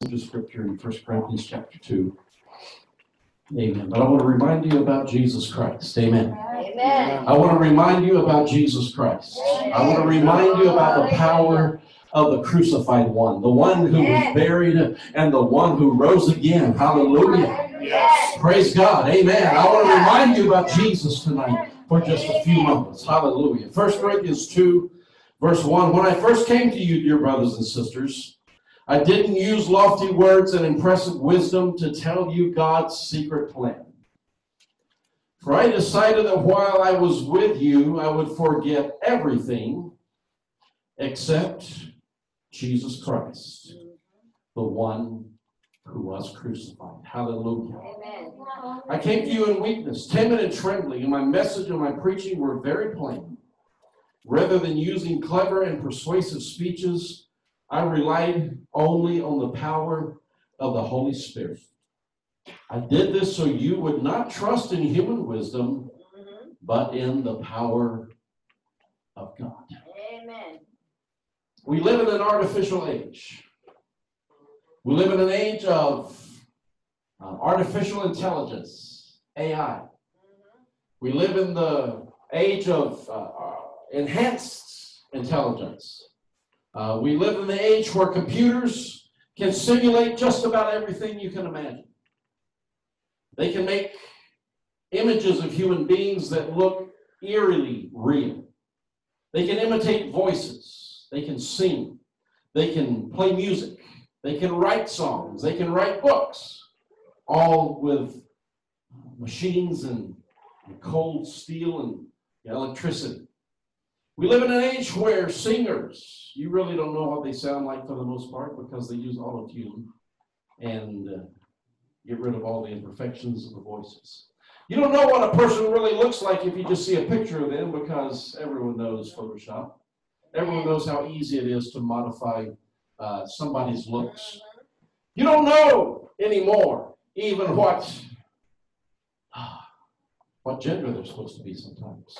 of scripture in 1 Corinthians chapter 2. Amen. But I want to remind you about Jesus Christ. Amen. Amen. I want to remind you about Jesus Christ. I want to remind you about the power of the crucified one, the one who was buried and the one who rose again. Hallelujah. Yes. Praise God. Amen. I want to remind you about Jesus tonight for just a few moments. Hallelujah. 1 Corinthians 2, verse 1. When I first came to you, dear brothers and sisters, I didn't use lofty words and impressive wisdom to tell you God's secret plan. For I decided that while I was with you, I would forget everything except Jesus Christ, the one who was crucified. Hallelujah. Amen. I came to you in weakness, timid and trembling, and my message and my preaching were very plain. Rather than using clever and persuasive speeches, I relied only on the power of the Holy Spirit. I did this so you would not trust in human wisdom, but in the power of God. Amen. We live in an artificial age. We live in an age of uh, artificial intelligence, AI. We live in the age of uh, uh, enhanced intelligence. Uh, we live in the age where computers can simulate just about everything you can imagine. They can make images of human beings that look eerily real. They can imitate voices. They can sing. They can play music. They can write songs. They can write books, all with machines and, and cold steel and electricity. We live in an age where singers, you really don't know what they sound like for the most part because they use auto tune and uh, get rid of all the imperfections of the voices. You don't know what a person really looks like if you just see a picture of them because everyone knows Photoshop. Everyone knows how easy it is to modify uh, somebody's looks. You don't know anymore even what what gender they're supposed to be sometimes.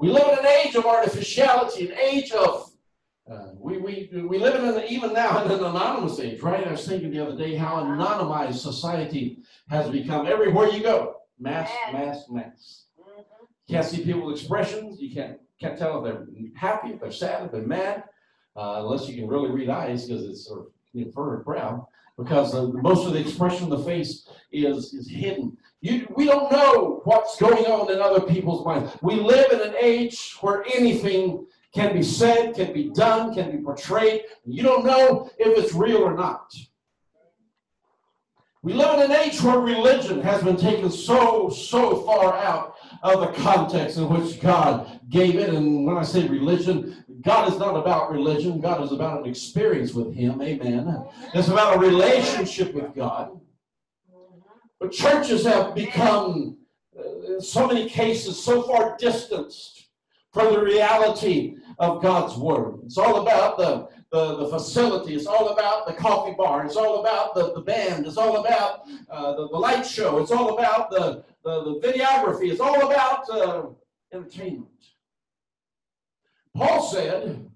We live in an age of artificiality, an age of uh, we, we, we live in an, even now in an anonymous age, right? I was thinking the other day how anonymized society has become. Everywhere you go, mask, mask, mask. Mhm. Can't see people's expressions. You can't can't tell if they're happy, if they're sad, if they're mad, uh, unless you can really read eyes because it's sort of know, brow. Because uh, most of the expression of the face is is hidden. You, we don't know what's going on in other people's minds. We live in an age where anything can be said, can be done, can be portrayed. You don't know if it's real or not. We live in an age where religion has been taken so, so far out of the context in which God gave it. And when I say religion, God is not about religion. God is about an experience with Him. Amen. It's about a relationship with God. But churches have become, uh, in so many cases, so far distanced from the reality of God's Word. It's all about the, the, the facility. It's all about the coffee bar. It's all about the, the band. It's all about uh, the, the light show. It's all about the, the, the videography. It's all about uh, entertainment. Paul said,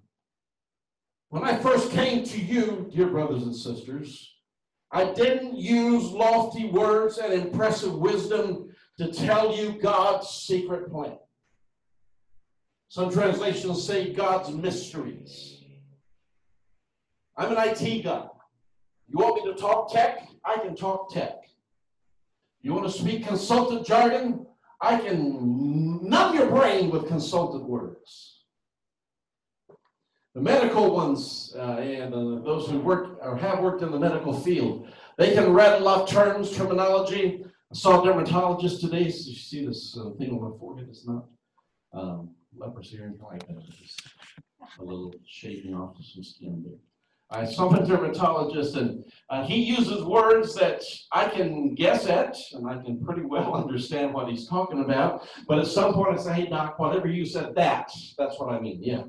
When I first came to you, dear brothers and sisters, I didn't use lofty words and impressive wisdom to tell you God's secret plan. Some translations say God's mysteries. I'm an IT guy. You want me to talk tech? I can talk tech. You want to speak consultant jargon? I can numb your brain with consultant words. The medical ones uh, and uh, those who work or have worked in the medical field, they can rattle off terms, terminology. I saw a dermatologist today. So you see this uh, thing on my forehead? It's not um, leprosy or anything like that. It's a little shaving off of some skin there. I saw a dermatologist, and uh, he uses words that I can guess at, and I can pretty well understand what he's talking about. But at some point, I say, "Hey, doc, whatever you said, that that's what I mean." Yeah,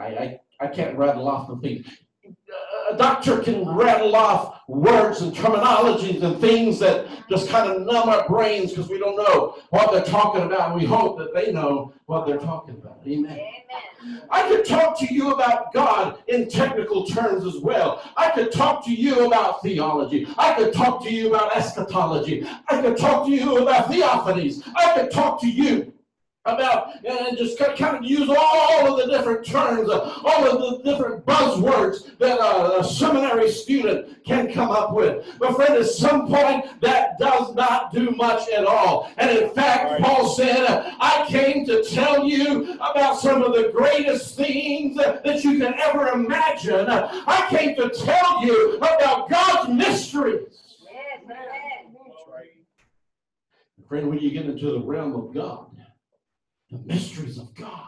I I, I can't rattle off the thing. Uh, a doctor can rattle off words and terminologies and things that just kind of numb our brains because we don't know what they're talking about. We hope that they know what they're talking about. Amen. Amen. I could talk to you about God in technical terms as well. I could talk to you about theology. I could talk to you about eschatology. I could talk to you about theophanies. I could talk to you about and just kind of use all of the different terms, all of the different buzzwords that a, a, seminary student can come up with. But friend, at some point, that does not do much at all. And in fact, right. Paul said, I came to tell you about some of the greatest things that you can ever imagine. I came to tell you about God's mysteries. Yes, Friend, when you get into the realm of God, the mysteries of God.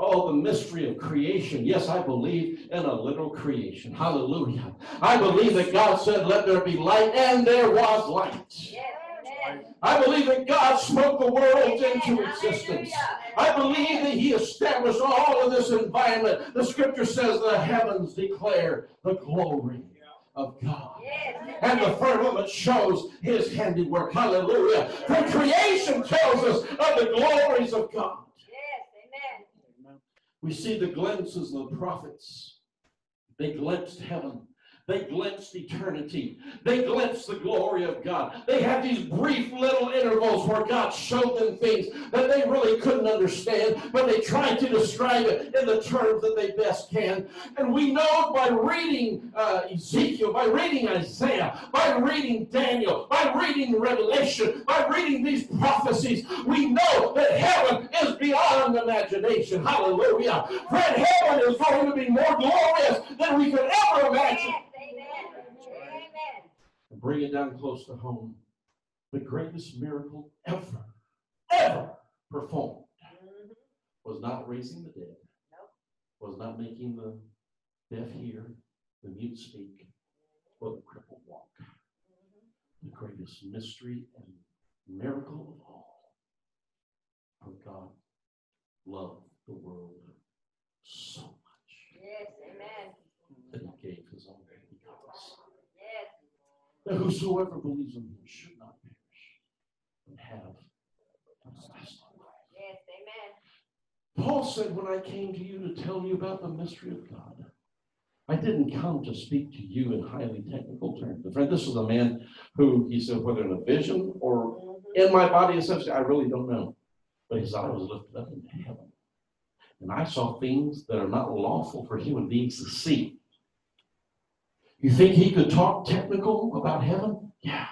Oh, the mystery of creation. Yes, I believe in a literal creation. Hallelujah. I believe that God said, Let there be light, and there was light. I believe that God spoke the world into existence. I believe that He established all of this environment. The scripture says the heavens declare the glory of God. And the firmament shows his handiwork. Hallelujah. The creation tells us of the glories of God. Yes, amen. We see the glimpses of the prophets. They glimpsed heaven. They glimpsed eternity. They glimpsed the glory of God. They had these brief little intervals where God showed them things that they really couldn't understand, but they tried to describe it in the terms that they best can. And we know by reading uh, Ezekiel, by reading Isaiah, by reading Daniel, by reading Revelation, by reading these prophecies, we know that heaven is beyond imagination. Hallelujah. Friend, heaven is going to be more glorious than we could ever imagine bring it down close to home. The greatest miracle ever, ever performed mm-hmm. was not raising the dead, was not making the deaf hear, the mute speak, or the crippled walk. Mm-hmm. The greatest mystery and miracle of all. For God loved the world so much. Yes, amen. That he gave his only that whosoever believes in him should not perish, but have everlasting life. Yes, amen. Paul said, When I came to you to tell you about the mystery of God, I didn't come to speak to you in highly technical terms. But friend, this is a man who, he said, whether in a vision or mm-hmm. in my body, essentially, I really don't know. But his eye was lifted up into heaven. And I saw things that are not lawful for human beings to see. You think he could talk technical about heaven? Yeah.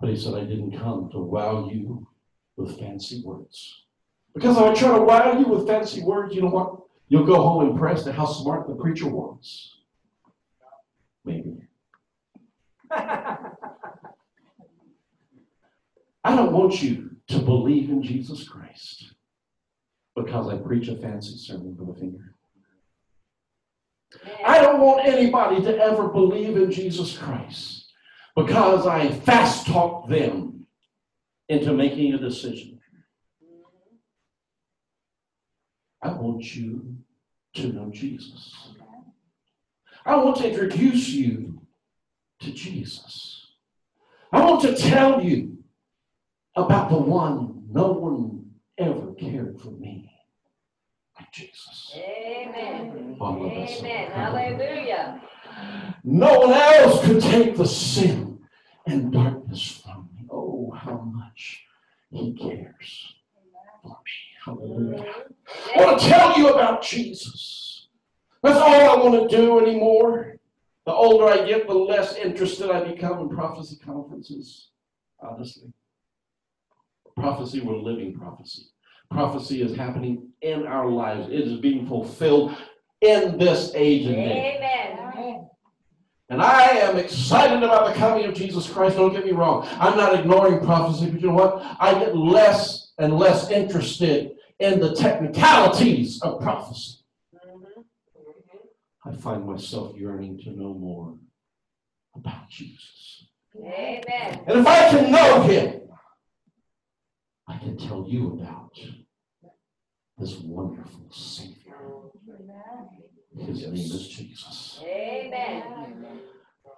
But he said, I didn't come to wow you with fancy words. Because I try to wow you with fancy words, you know what? You'll go home impressed at how smart the preacher was. Maybe. I don't want you to believe in Jesus Christ because I preach a fancy sermon with a finger. I don't want anybody to ever believe in Jesus Christ because I fast talk them into making a decision. I want you to know Jesus. I want to introduce you to Jesus. I want to tell you about the one no one ever cared for me Jesus. Amen. Amen. Hallelujah. No one else could take the sin and darkness from me. Oh, how much He cares for me. Hallelujah. I want to tell you about Jesus. That's all I want to do anymore. The older I get, the less interested I become in prophecy conferences, honestly. Prophecy, we're living prophecy prophecy is happening in our lives. It is being fulfilled in this age and day. Amen. And I am excited about the coming of Jesus Christ. Don't get me wrong. I'm not ignoring prophecy, but you know what? I get less and less interested in the technicalities of prophecy. I find myself yearning to know more about Jesus. Amen. And if I can know him, I can tell you about this wonderful Savior. His name is Jesus. Amen.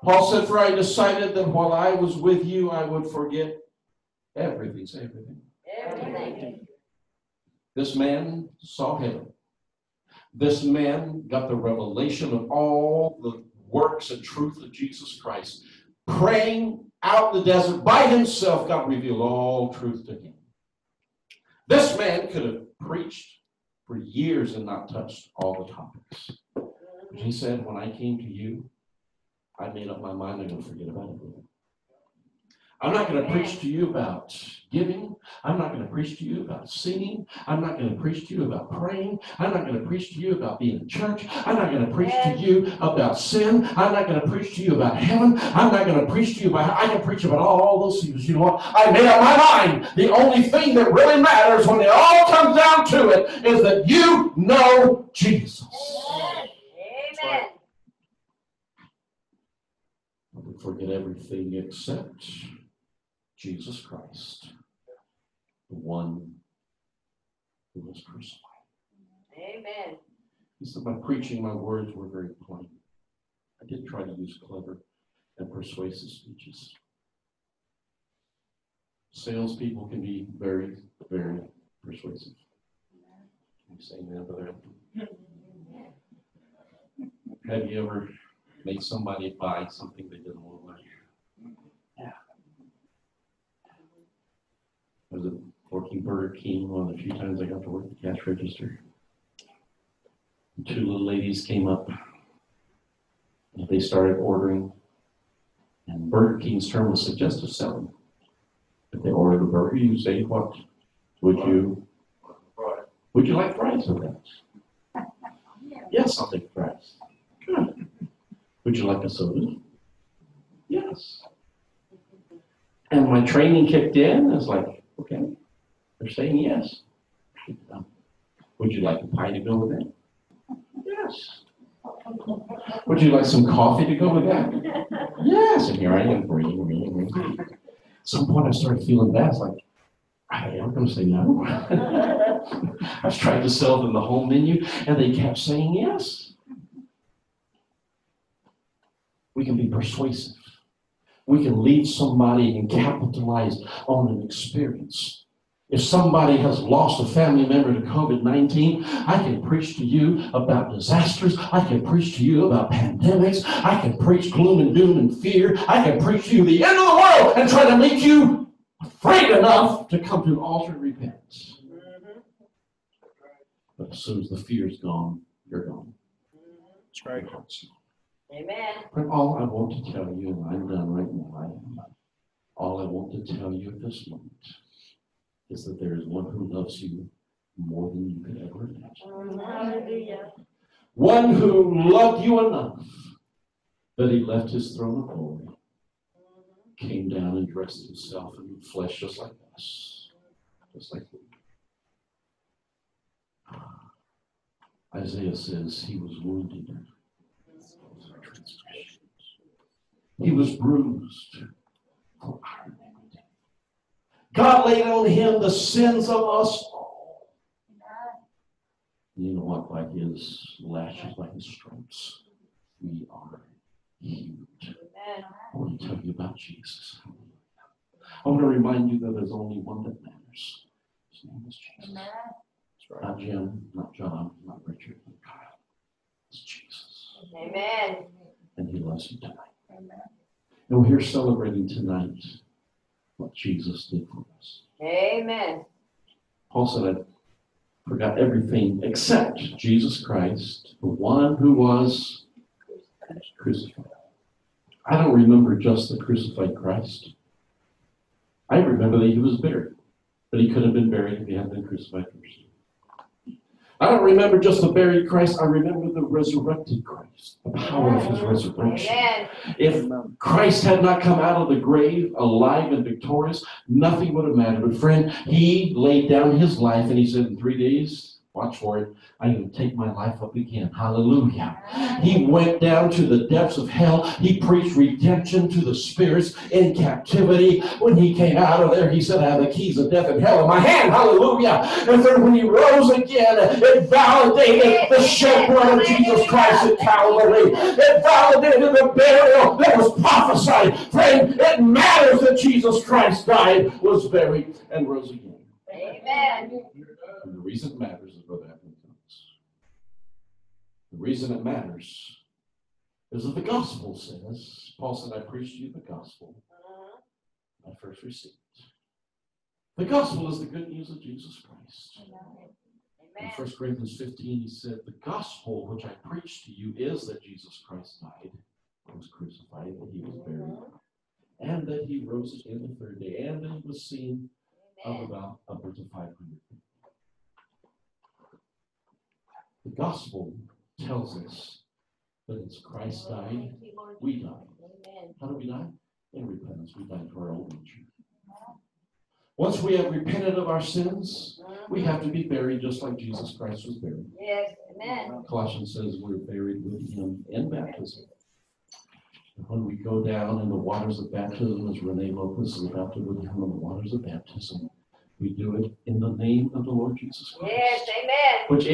Paul said, For I decided that while I was with you, I would forget everything. Say everything. Everything. This man saw heaven. This man got the revelation of all the works and truth of Jesus Christ. Praying out in the desert by himself, God revealed all truth to him. This man could have preached for years and not touched all the topics. But he said, When I came to you, I made up my mind I'm going to forget about everything. I'm not going to preach to you about giving. I'm not going to preach to you about singing. I'm not going to preach to you about praying. I'm not going to preach to you about being in church. I'm not going to preach to you about sin. I'm not going to preach to you about heaven. I'm not going to preach to you about, I can preach about all those things. You know what? I made up my mind. The only thing that really matters when it all comes down to it is that you know Jesus. Amen. I would forget everything except Jesus Christ, the one who was crucified. Amen. He said, My preaching, my words were very plain. I did try to use clever and persuasive speeches. Salespeople can be very, very persuasive. Can you say amen to that? Have you ever made somebody buy something they didn't want to buy? Yeah. I was at working Burger King one of the few times I got to work the cash register. Two little ladies came up. And they started ordering. And Burger King's term was suggestive selling. If they ordered a burger, you say, what would you, would you like fries with that? Yes, I'll take fries. Good. Would you like a soda? Yes. And my training kicked in. I was like, okay, they're saying yes. Um, would you like a pie to go with that? Yes. Would you like some coffee to go with that? Yes. And here I am, reading, reading. At some point, I started feeling bad. It's like, I am going to say no. I was trying to sell them the whole menu, and they kept saying yes. We can be persuasive. We can lead somebody and capitalize on an experience. If somebody has lost a family member to COVID 19, I can preach to you about disasters. I can preach to you about pandemics. I can preach gloom and doom and fear. I can preach to you the end of the world and try to make you afraid enough to come to an altar and repent. But as soon as the fear is gone, you're gone. That's right. Amen. But all I want to tell you, and I'm done right now, I am. All I want to tell you at this moment is that there is one who loves you more than you could ever imagine. Hallelujah. One who loved you enough that he left his throne of glory, came down and dressed himself in flesh just like us, just like we. Isaiah says he was wounded. for our transgressions. He was bruised for our iniquity. God laid on him the sins of us all. You know what? By his lashes, by his stripes, we are healed. Amen. I want to tell you about Jesus. I want to remind you that there's only one that matters. His name is Jesus. That's right. Not Jim, not John, not Richard, not Kyle. It's Jesus. Amen. And he loves you tonight. And we're here celebrating tonight what Jesus did for us. Amen. Paul said, I forgot everything except Jesus Christ, the one who was crucified. I don't remember just the crucified Christ. I remember that he was buried, but he could have been buried if he hadn't been crucified first. I don't remember just the buried Christ. I remember the resurrected Christ, the power of his resurrection. If Christ had not come out of the grave alive and victorious, nothing would have mattered. But friend, he laid down his life and he said, In three days, watch for it, I can take my life up again. Hallelujah. He went down to the depths of hell. He preached redemption to the spirits in captivity. When he came out of there, he said, I have the keys of death and hell in my hand. Hallelujah. And then when he rose again, it validated the shed blood of Jesus Christ at Calvary. It validated the burial that was prophesied. Friend, it matters that Jesus Christ died, was buried, and rose again. Amen. And the reason it matters is Brother Evan comes. The reason it matters is that the gospel says, Paul said, I preached you the gospel I first received. The gospel is the good news of Jesus Christ. In 1 Corinthians 15, he said, The gospel which I preach to you is that Jesus Christ died, was crucified, that he was buried, and that he rose again the third day, and that he was seen of about upwards of 500 people. The gospel tells us that as Christ died, we died. How do we die? In repentance, we die to our old nature. Once we have repented of our sins, we have to be buried just like Jesus Christ was buried. Yes, amen. Colossians says we're buried with him in baptism. When we go down in the waters of baptism, as Renee Lopez is about to with him in the waters of baptism, we do it in the name of the Lord Jesus Christ. Yes, amen. Which